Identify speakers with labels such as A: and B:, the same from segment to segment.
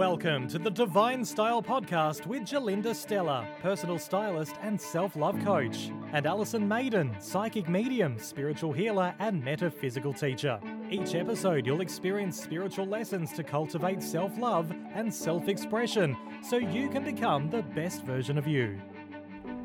A: Welcome to the Divine Style Podcast with Gerlinda Stella, personal stylist and self love coach, and Alison Maiden, psychic medium, spiritual healer, and metaphysical teacher. Each episode, you'll experience spiritual lessons to cultivate self love and self expression so you can become the best version of you.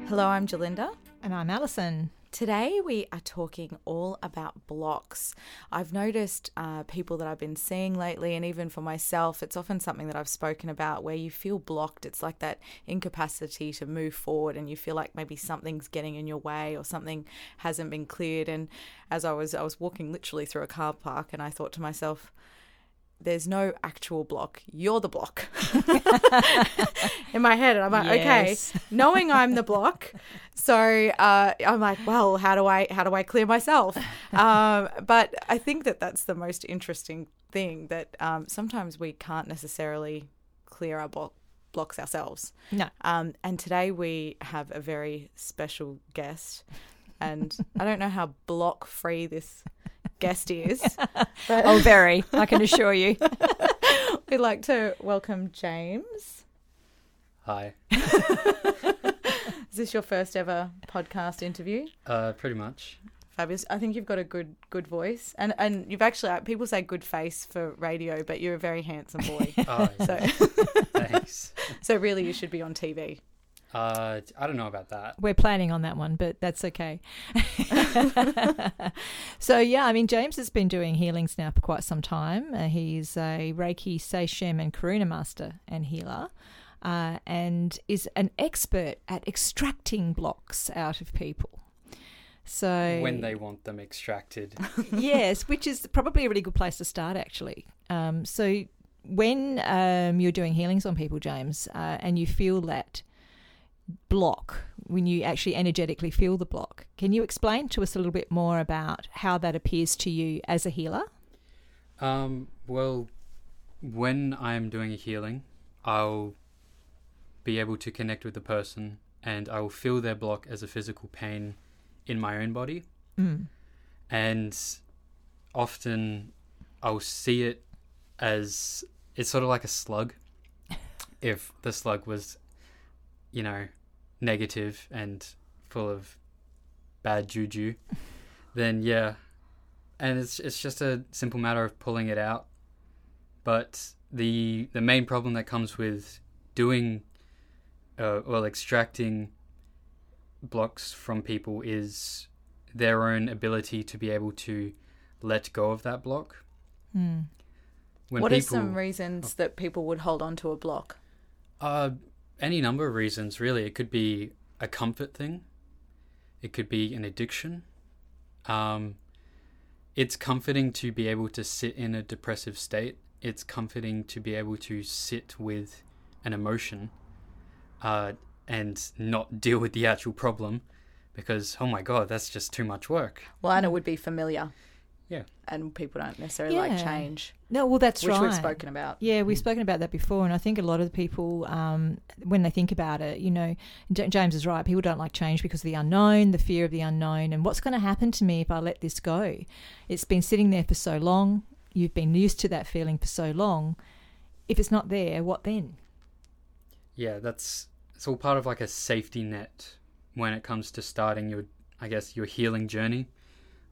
B: Hello, I'm Gerlinda.
C: And I'm Alison.
B: Today we are talking all about blocks. I've noticed uh, people that I've been seeing lately, and even for myself, it's often something that I've spoken about where you feel blocked. It's like that incapacity to move forward, and you feel like maybe something's getting in your way or something hasn't been cleared. And as I was, I was walking literally through a car park, and I thought to myself, there's no actual block. You're the block in my head. And I'm like,
C: Yes.
B: okay, knowing I'm the block. So uh, I'm like, well, how do I how do I clear myself? Um, but I think that that's the most interesting thing that um, sometimes we can't necessarily clear our block blocks ourselves.
C: No.
B: Um, and today we have a very special guest, and I don't know how block free this guest is.
C: Oh, very. I can assure you.
B: We'd like to welcome James.
D: Hi.
B: Is this your first ever podcast interview?
D: Uh, pretty much.
B: Fabulous. I think you've got a good good voice, and and you've actually uh, people say good face for radio, but you're a very handsome boy.
D: Oh,
B: so
D: thanks.
B: so really, you should be on TV.
D: Uh, I don't know about that.
C: We're planning on that one, but that's okay. so, yeah, I mean, James has been doing healings now for quite some time. Uh, he's a Reiki, Seichem, and Karuna master and healer. Uh, and is an expert at extracting blocks out of people. So
D: When they want them extracted.
C: yes, which is probably a really good place to start, actually. Um, so, when um, you're doing healings on people, James, uh, and you feel that block, when you actually energetically feel the block, can you explain to us a little bit more about how that appears to you as a healer?
D: Um, well, when I'm doing a healing, I'll be able to connect with the person and I will feel their block as a physical pain in my own body.
C: Mm.
D: And often I'll see it as it's sort of like a slug. if the slug was, you know, negative and full of bad juju, then yeah. And it's it's just a simple matter of pulling it out. But the the main problem that comes with doing uh, well extracting blocks from people is their own ability to be able to let go of that block.
C: Mm.
D: When
B: what are some reasons that people would hold on to a block?
D: Uh, any number of reasons, really. It could be a comfort thing. It could be an addiction. Um, it's comforting to be able to sit in a depressive state. It's comforting to be able to sit with an emotion, uh, and not deal with the actual problem, because oh my god, that's just too much work.
B: Well, and it would be familiar.
D: Yeah.
B: And people don't necessarily like change,
C: No, well, that's
B: which
C: right.
B: we've spoken about.
C: Yeah, we've spoken about that before, and I think a lot of the people, um, when they think about it, you know, J- James is right. People don't like change because of the unknown, the fear of the unknown, and what's going to happen to me if I let this go? It's been sitting there for so long. You've been used to that feeling for so long. If it's not there, what then?
D: Yeah, that's it's all part of like a safety net when it comes to starting your I guess your healing journey,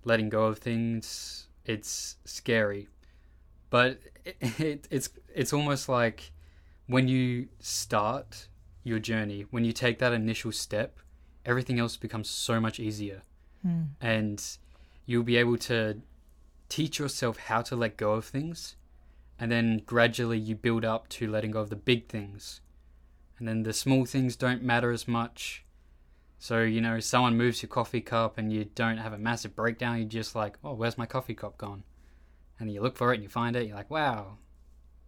D: letting go of things. It's scary. But it, it, it's it's almost like when you start your journey, when you take that initial step, everything else becomes so much easier.
C: Hmm.
D: And you'll be able to teach yourself how to let go of things and then gradually you build up to letting go of the big things and then the small things don't matter as much. So, you know, someone moves your coffee cup and you don't have a massive breakdown, you're just like, oh, where's my coffee cup gone? And you look for it and you find it, you're like, wow,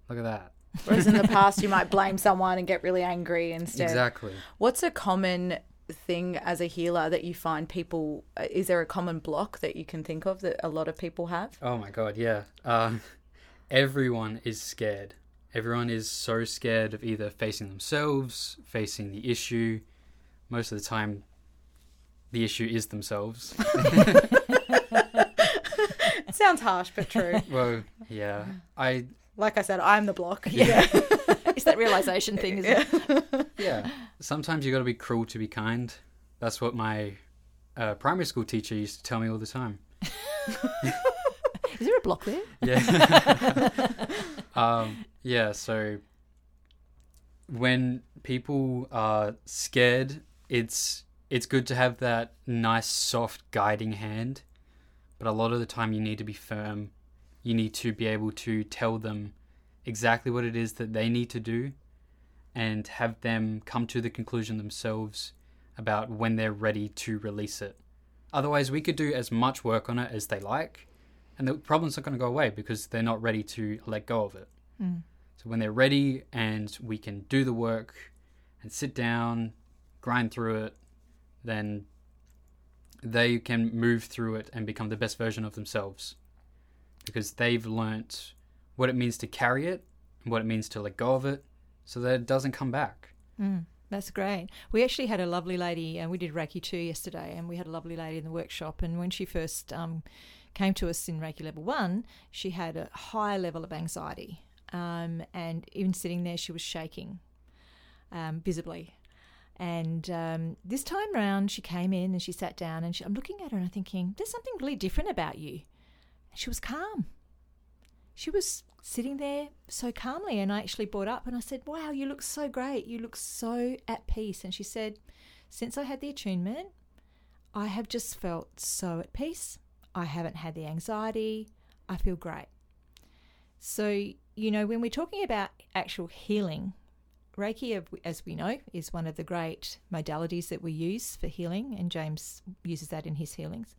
D: look at that.
B: Whereas in the past, you might blame someone and get really angry instead.
D: Exactly.
B: What's a common thing as a healer that you find people? uh, Is there a common block that you can think of that a lot of people have?
D: Oh my god, yeah. Um, everyone is scared. Everyone is so scared of either facing themselves, facing the issue. Most of the time, the issue is themselves.
B: Sounds harsh but true.
D: well, yeah. I
B: like I said, I'm the block.
C: Yeah. it's that realization thing, isn't it?
D: Yeah. Sometimes you got to be cruel to be kind. That's what my uh, primary school teacher used to tell me all the time.
C: Is there a block there?
D: Yeah. um, yeah. So when people are scared, it's it's good to have that nice, soft, guiding hand. But a lot of the time, you need to be firm. You need to be able to tell them exactly what it is that they need to do and have them come to the conclusion themselves about when they're ready to release it. Otherwise, we could do as much work on it as they like, and the problem's not going to go away because they're not ready to let go of it.
C: Mm.
D: So when they're ready and we can do the work and sit down, grind through it, then they can move through it and become the best version of themselves because they've learnt what it means to carry it and what it means to let go of it so that it doesn't come back.
C: Mm, that's great. We actually had a lovely lady, and we did Reiki 2 yesterday, and we had a lovely lady in the workshop. And when she first um, came to us in Reiki level 1, she had a high level of anxiety. Um, and even sitting there, she was shaking um, visibly. And um, this time round, she came in and she sat down, and she, I'm looking at her and I'm thinking, there's something really different about you. She was calm. She was sitting there so calmly, and I actually brought up and I said, Wow, you look so great. You look so at peace. And she said, Since I had the attunement, I have just felt so at peace. I haven't had the anxiety. I feel great. So, you know, when we're talking about actual healing, Reiki, as we know, is one of the great modalities that we use for healing, and James uses that in his healings.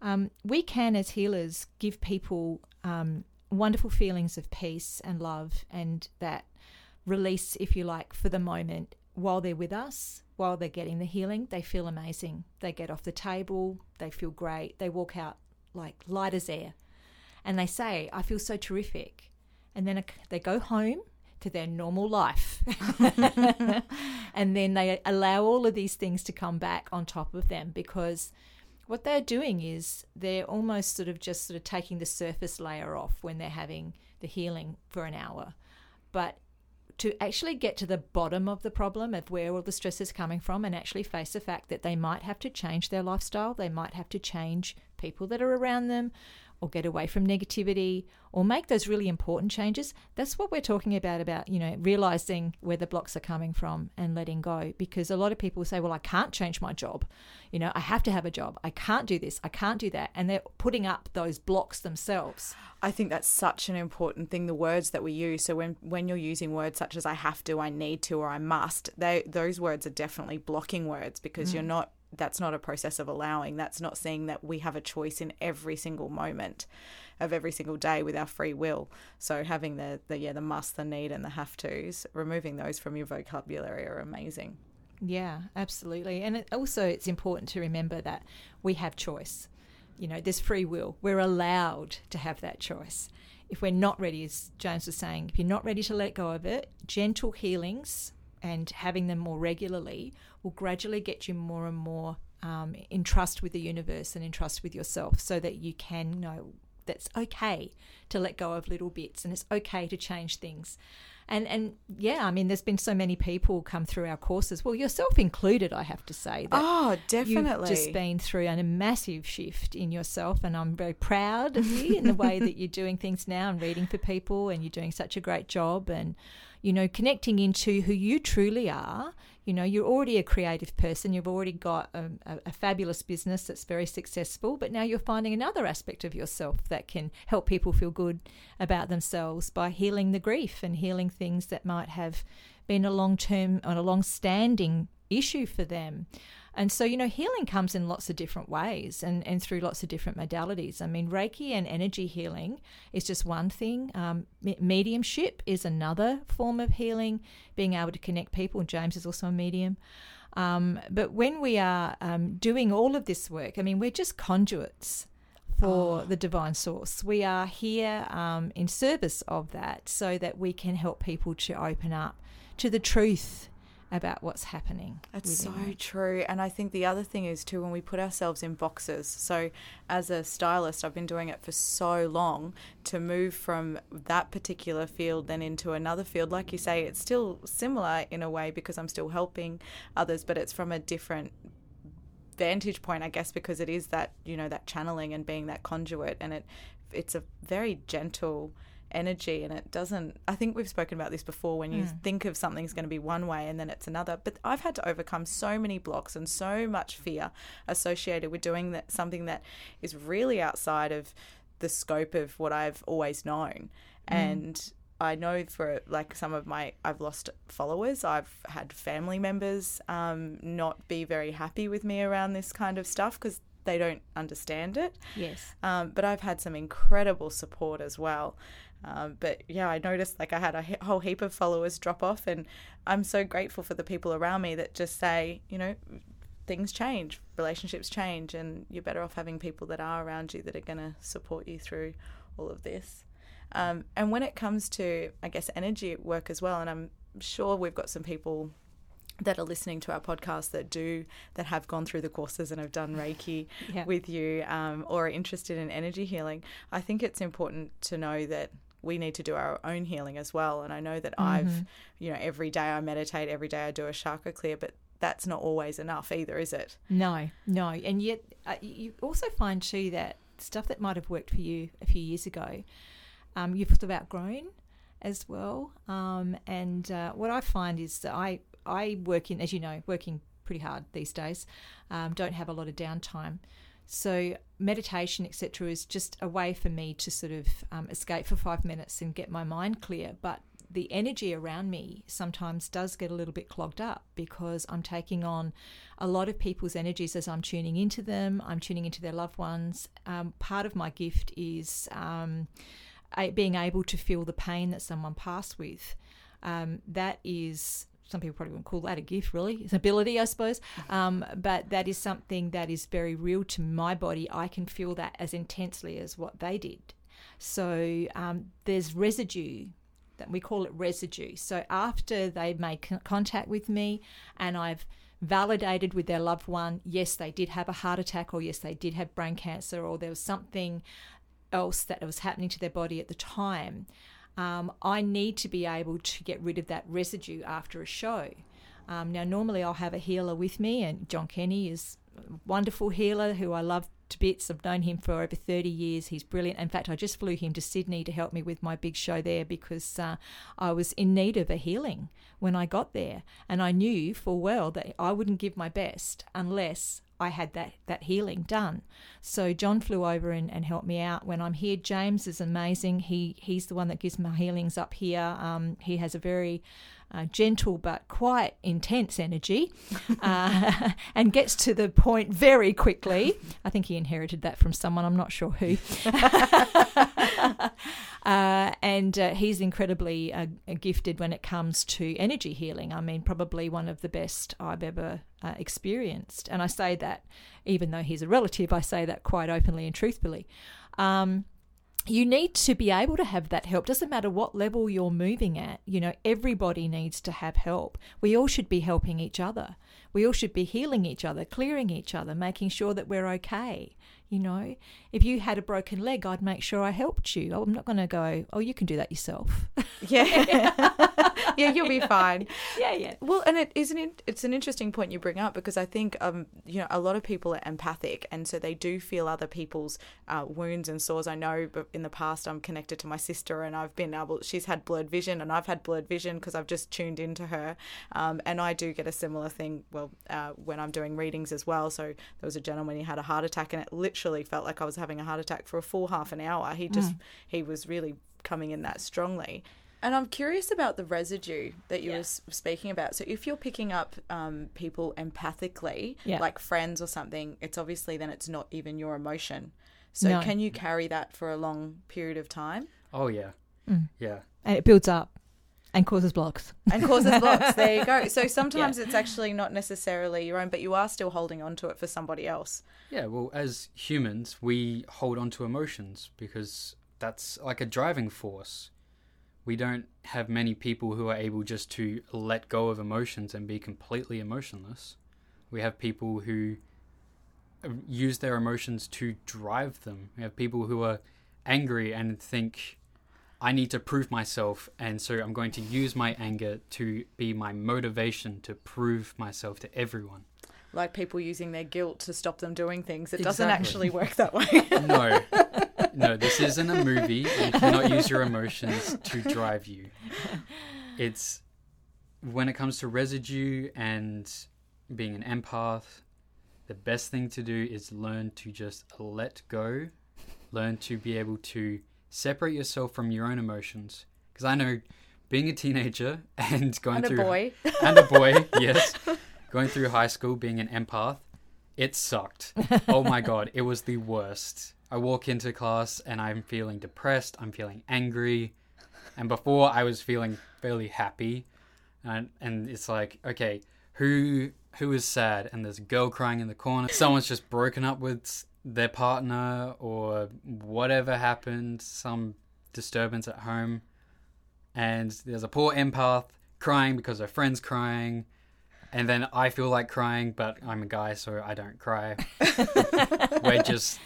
C: Um, we can, as healers, give people um, wonderful feelings of peace and love and that release, if you like, for the moment while they're with us, while they're getting the healing. They feel amazing. They get off the table, they feel great, they walk out like light as air. And they say, I feel so terrific. And then they go home to their normal life. and then they allow all of these things to come back on top of them because what they're doing is they're almost sort of just sort of taking the surface layer off when they're having the healing for an hour. But to actually get to the bottom of the problem of where all the stress is coming from and actually face the fact that they might have to change their lifestyle, they might have to change people that are around them, or get away from negativity or make those really important changes that's what we're talking about about you know realizing where the blocks are coming from and letting go. Because a lot of people say well I can't change my job. You know I have to have a job. I can't do this. I can't do that. And they're putting up those blocks themselves.
B: I think that's such an important thing the words that we use. So when when you're using words such as I have to I need to or I must they those words are definitely blocking words because mm. you're not that's not a process of allowing. That's not saying that we have a choice in every single moment of every single day with our free will. So having the, the yeah, the must, the need and the have tos, removing those from your vocabulary are amazing.
C: Yeah, absolutely. And it, also it's important to remember that we have choice. You know, there's free will. We're allowed to have that choice. If we're not ready, as James was saying, if you're not ready to let go of it, gentle healings and having them more regularly will gradually get you more and more um, in trust with the universe and in trust with yourself so that you can know that's okay to let go of little bits and it's okay to change things. And and yeah, I mean, there's been so many people come through our courses. Well, yourself included, I have to say.
B: That oh, definitely.
C: You've just been through a massive shift in yourself, and I'm very proud of you in the way that you're doing things now and reading for people, and you're doing such a great job. And you know, connecting into who you truly are. You know, you're already a creative person, you've already got a, a, fabulous business that's very successful, but now you're finding another aspect of yourself that can help people feel good about themselves by healing the grief and healing things that might have been a long term or a long standing issue for them. And so, you know, healing comes in lots of different ways and, and through lots of different modalities. I mean, Reiki and energy healing is just one thing. Um, mediumship is another form of healing, being able to connect people. James is also a medium. Um, but when we are um, doing all of this work, I mean, we're just conduits for oh. the divine source. We are here um, in service of that so that we can help people to open up to the truth about what's happening.
B: That's so
C: it.
B: true. And I think the other thing is too when we put ourselves in boxes. So as a stylist, I've been doing it for so long to move from that particular field then into another field. Like you say, it's still similar in a way because I'm still helping others, but it's from a different vantage point, I guess, because it is that, you know, that channeling and being that conduit and it it's a very gentle energy and it doesn't I think we've spoken about this before when you think of something's going to be one way and then it's another but I've had to overcome so many blocks and so much fear associated with doing that something that is really outside of the scope of what I've always known and I know for like some of my I've lost followers I've had family members um, not be very happy with me around this kind of stuff because they don't understand it
C: Yes.
B: um, but I've had some incredible support as well. Um, but yeah, I noticed like I had a whole heap of followers drop off, and I'm so grateful for the people around me that just say, you know, things change, relationships change, and you're better off having people that are around you that are going to support you through all of this. Um, and when it comes to, I guess, energy work as well, and I'm sure we've got some people that are listening to our podcast that do that have gone through the courses and have done Reiki
C: Yeah.
B: with you um, or are interested in energy healing, I think it's important to know that we need to do our own healing as well. And I know that I've, you know, every day I meditate, every day I do a chakra clear, but that's not always enough either, is it?
C: No, no. And yet, uh, you also find too that stuff that might have worked for you a few years ago, um, you've sort of outgrown as well. Um, and uh, what I find is that I, I work in, as you know, working pretty hard these days, um, don't have a lot of downtime. So meditation, etc., is just a way for me to sort of um, escape for five minutes and get my mind clear. But the energy around me sometimes does get a little bit clogged up because I'm taking on a lot of people's energies as I'm tuning into them. I'm tuning into their loved ones. Um, part of my gift is um, being able to feel the pain that someone passed with. Um, that is some people probably wouldn't call that a gift, really. It's ability, I suppose. Um, but that is something that is very real to my body. I can feel that as intensely as what they did. So um, there's residue that we call it residue. So after they made con- contact with me and I've validated with their loved one, yes, they did have a heart attack, or yes, they did have brain cancer, or there was something else that was happening to their body at the time. Um, I need to be able to get rid of that residue after a show. Um, now, normally I'll have a healer with me, and John Kenny is a wonderful healer who I love to bits. I've known him for over 30 years. He's brilliant. In fact, I just flew him to Sydney to help me with my big show there because uh, I was in need of a healing when I got there. And I knew full well that I wouldn't give my best unless I had that, that healing done. So John flew over and, and helped me out when I'm here. James is amazing. He he's the one that gives my healings up here. Um, he has a very uh, gentle but quite intense energy uh, and gets to the point very quickly. I think he inherited that from someone, I'm not sure who. uh, and uh, he's incredibly uh, gifted when it comes to energy healing. I mean, probably one of the best I've ever uh, experienced. And I say that, even though he's a relative, I say that quite openly and truthfully. Um, you need to be able to have that help. Doesn't matter what level you're moving at. You know, everybody needs to have help. We all should be helping each other. We all should be healing each other, clearing each other, making sure that we're okay. You know, if you had a broken leg, I'd make sure I helped you. I'm not going to go, oh, you can do that yourself.
B: Yeah. yeah, you'll be fine.
C: yeah, yeah.
B: Well, and it is an it's an interesting point you bring up because I think um you know a lot of people are empathic and so they do feel other people's uh, wounds and sores. I know, but in the past I'm connected to my sister and I've been able. She's had blurred vision and I've had blurred vision because I've just tuned into her. Um, and I do get a similar thing. Well, uh, when I'm doing readings as well. So there was a gentleman he had a heart attack and it literally felt like I was having a heart attack for a full half an hour. He just he was really coming in that strongly. And I'm curious about the residue that you were speaking about. So if you're picking up um, people empathically,
C: Yeah.
B: like friends or something, it's obviously then it's not even your emotion. So
C: No.
B: can you carry that for a long period of time
D: Oh yeah, yeah.
C: And it builds up and causes blocks.
B: and causes blocks? there you go. So sometimes it's actually not necessarily your own, but you are still holding on to it for somebody else.
D: Yeah, well, as humans, we hold on to emotions because that's like a driving force. we don't have many people who are able just to let go of emotions and be completely emotionless. We have people who uh, use their emotions to drive them. We have people who are angry and think, I need to prove myself, and so I'm going to use my anger to be my motivation to prove myself to everyone.
B: Like people using their guilt to stop them doing things. It doesn't actually work that way.
D: No, no, this isn't a movie. You cannot use your emotions to drive you. It's when it comes to residue and being an empath, the best thing to do is learn to just let go, learn to be able to separate yourself from your own emotions. Because I know being a teenager and going
B: and a
D: through
B: boy.
D: and a boy, yes, going through high school, being an empath, it sucked. Oh my god, it was the worst. I walk into class and I'm feeling depressed, I'm feeling angry, and before I was feeling fairly happy, and and it's like, okay, who who is sad? And there's a girl crying in the corner. Someone's just broken up with their partner or whatever happened, some disturbance at home, and there's a poor empath crying because her friend's crying. And then I feel like crying, but I'm a guy, so I don't cry. We're just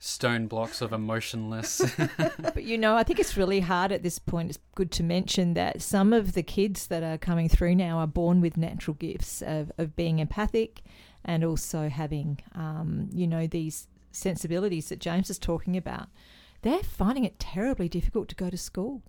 D: stone blocks of emotionless.
C: But you know, I think it's really hard at this point. It's good to mention that some of the kids that are coming through now are born with natural gifts of, of being empathic and also having, um, you know, these sensibilities that James is talking about. They're finding it terribly difficult to go to school.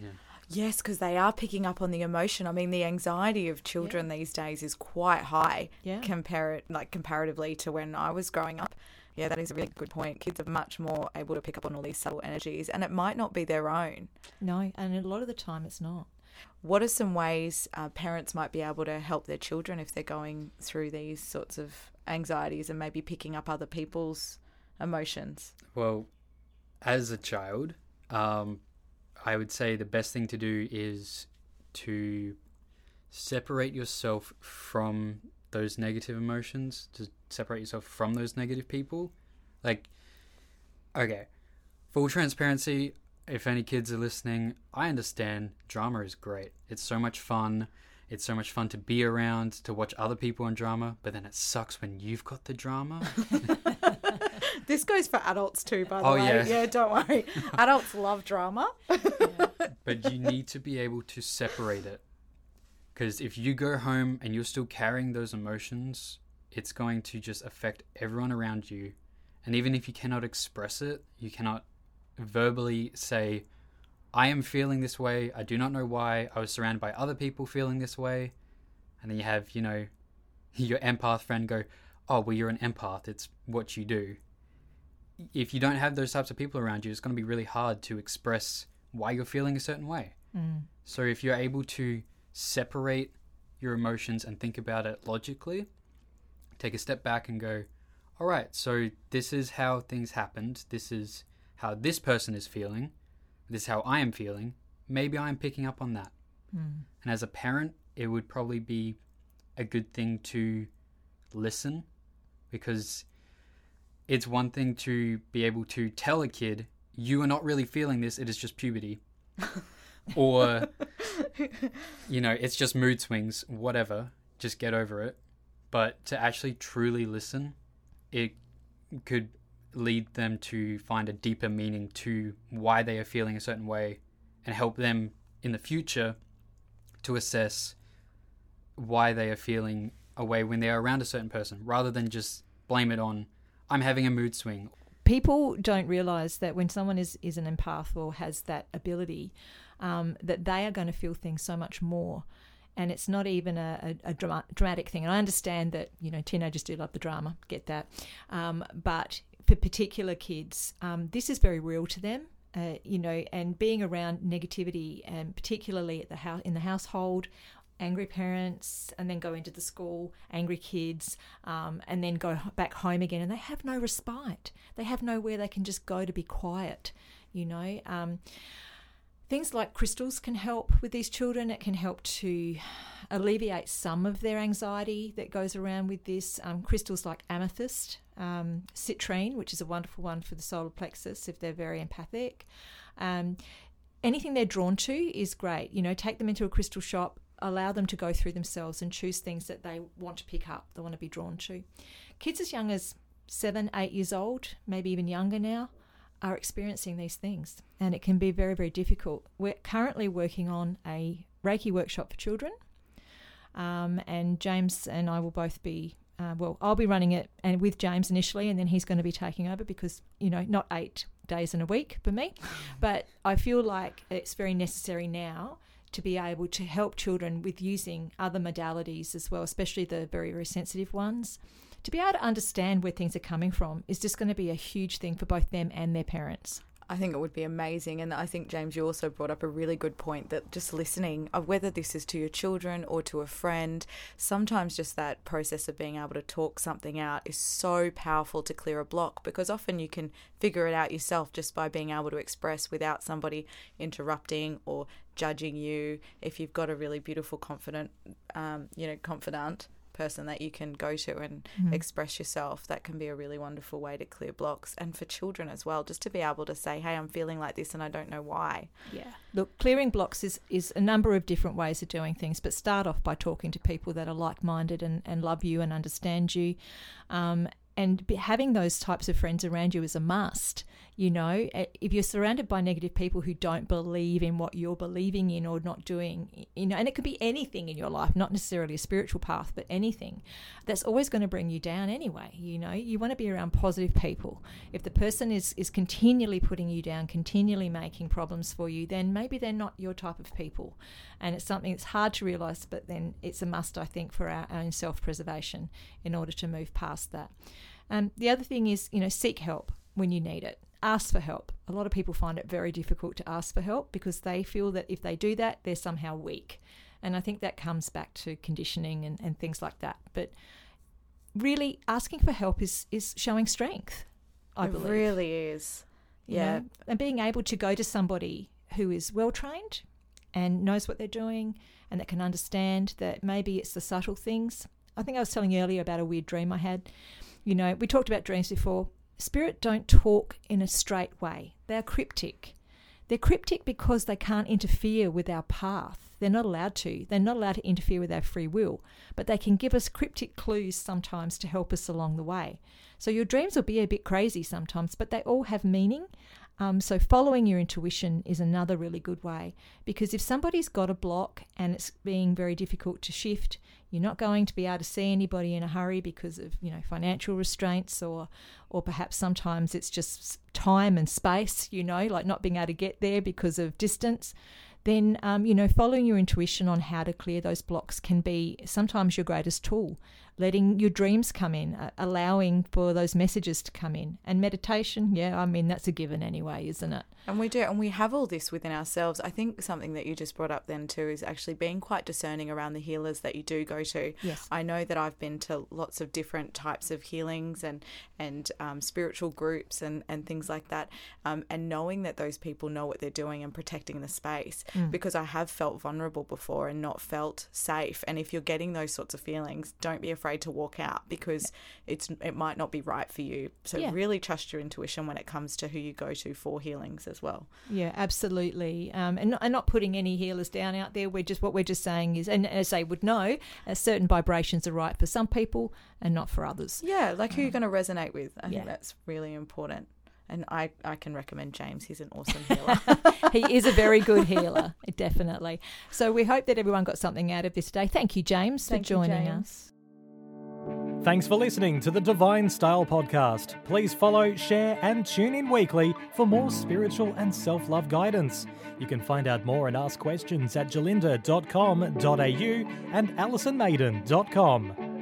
D: yeah.
B: Yes, because they are picking up on the emotion. I mean, the anxiety of children these days is quite high.
C: Yeah.
B: Compare it like comparatively to when I was growing up. Yeah, that is a really good point. Kids are much more able to pick up on all these subtle energies, and it might not be their own.
C: No, and a lot of the time it's not.
B: What are some ways uh, parents might be able to help their children if they're going through these sorts of anxieties and maybe picking up other people's emotions?
D: Well, as a child, um, I would say the best thing to do is to separate yourself from those negative emotions, to separate yourself from those negative people. Like, okay, full transparency, if any kids are listening, I understand drama is great. It's so much fun. It's so much fun to be around, to watch other people in drama, but then it sucks when you've got the drama.
B: This goes for adults too, by the
D: Oh,
B: way.
D: yeah.
B: yeah, don't worry. adults love drama.
D: but you need to be able to separate it because if you go home and you're still carrying those emotions it's going to just affect everyone around you and even if you cannot express it you cannot verbally say i am feeling this way i do not know why i was surrounded by other people feeling this way and then you have you know your empath friend go oh well you're an empath it's what you do if you don't have those types of people around you it's going to be really hard to express why you're feeling a certain way.
C: Mm.
D: So if you're able to separate your emotions and think about it logically, take a step back and go, all right, so this is how things happened. This is how this person is feeling. This is how I am feeling. Maybe I'm picking up on that.
C: Mm.
D: And as a parent, it would probably be a good thing to listen because it's one thing to be able to tell a kid, you are not really feeling this, it is just puberty. or, you know, it's just mood swings, whatever, just get over it. But to actually truly listen, it could lead them to find a deeper meaning to why they are feeling a certain way and help them in the future to assess why they are feeling a way when they are around a certain person rather than just blame it on I'm having a mood swing.
C: people don't realize that when someone is, is an empath or has that ability, um, that they are going to feel things so much more. And it's not even a, a, a drama, dramatic thing. And I understand that, you know, teenagers do love the drama, get that. Um, but for particular kids, um, this is very real to them. Uh, you know, and being around negativity, and particularly at the house in the household, angry parents, and then go into the school, angry kids, um, and then go back home again, and they have no respite. They have nowhere they can just go to be quiet. You know, um, things like crystals can help with these children. It can help to alleviate some of their anxiety that goes around with this. Um, crystals like amethyst, um, citrine, which is a wonderful one for the solar plexus if they're very empathic. Um, anything they're drawn to is great. You know, take them into a crystal shop, allow them to go through themselves and choose things that they want to pick up, they want to be drawn to. Kids as young as seven, eight years old, maybe even younger now, are experiencing these things, and it can be very, very difficult. We're currently working on a Reiki workshop for children, um, and James and I will both be. Uh, well, I'll be running it and with James initially, and then he's going to be taking over because you know not eight days in a week for me, but I feel like it's very necessary now to be able to help children with using other modalities as well, especially the very very sensitive ones to be able to understand where things are coming from is just going to be a huge thing for both them and their parents.
B: I think it would be amazing. And I think, James, you also brought up a really good point that just listening, uh, whether this is to your children or to a friend, sometimes just that process of being able to talk something out is so powerful to clear a block because often you can figure it out yourself just by being able to express without somebody interrupting or judging you. If you've got a really beautiful, confident, um, you know, confidant person that you can go to and mm-hmm. express yourself, that can be a really wonderful way to clear blocks. And for children as well, just to be able to say, hey, I'm feeling like this and I don't know why.
C: Yeah. Look, clearing blocks is, is a number of different ways of doing things, but start off by talking to people that are like minded and, and love you and understand you. Um, and having those types of friends around you is a must. You know, if you're surrounded by negative people who don't believe in what you're believing in or not doing, you know, and it could be anything in your life, not necessarily a spiritual path, but anything, that's always going to bring you down anyway. You know, you want to be around positive people. If the person is is continually putting you down, continually making problems for you, then maybe they're not your type of people, and it's something that's hard to realize. But then it's a must, I think, for our own self preservation in order to move past that. Um, the other thing is, you know, seek help when you need it ask for help. A lot of people find it very difficult to ask for help because they feel that if they do that, they're somehow weak. And I think that comes back to conditioning and, and things like that. But really, asking for help is, is showing strength, I
B: it
C: believe.
B: really is. Yeah.
C: know? And being able to go to somebody who is well trained and knows what they're doing and that can understand that maybe it's the subtle things. I think I was telling you earlier about a weird dream I had. You know, we talked about dreams before. Spirit don't talk in a straight way. They're cryptic. They're cryptic because they can't interfere with our path. They're not allowed to. They're not allowed to interfere with our free will, but they can give us cryptic clues sometimes to help us along the way. So your dreams will be a bit crazy sometimes, but they all have meaning. Um, so following your intuition is another really good way because if somebody's got a block and it's being very difficult to shift, you're not going to be able to see anybody in a hurry because of you know financial restraints or or perhaps sometimes it's just time and space. You know, like not being able to get there because of distance then um, you know following your intuition on how to clear those blocks can be sometimes your greatest tool letting your dreams come in uh, allowing for those messages to come in and meditation yeah i mean that's a given anyway isn't it
B: and we do, and we have all this within ourselves. I think something that you just brought up then too is actually being quite discerning around the healers that you do go to.
C: Yes.
B: I know that I've been to lots of different types of healings and and um, spiritual groups and and things like that, um, and knowing that those people know what they're doing and protecting the space mm. because I have felt vulnerable before and not felt safe. And if you're getting those sorts of feelings, don't be afraid to walk out because it's it might not be right for you. So yeah. really trust your intuition when it comes to who you go to for healings as well.
C: Yeah, absolutely. Um, and, and not putting any healers down out there. We're just what we're just saying is, and as they would know, uh, certain vibrations are right for some people and not for others.
B: Yeah, like who um, you're going to resonate with. I yeah. think that's really important. And I, I can recommend James. He's an awesome healer.
C: he is a very good healer, definitely. So we hope that everyone got something out of this today. Thank you, James,
B: Thank
C: for joining
B: you, James. us.
A: Thanks for listening to the Divine Style Podcast. Please follow, share, and tune in weekly for more spiritual and self love guidance. You can find out more and ask questions at gerlinda.com.au and alisonmaiden.com.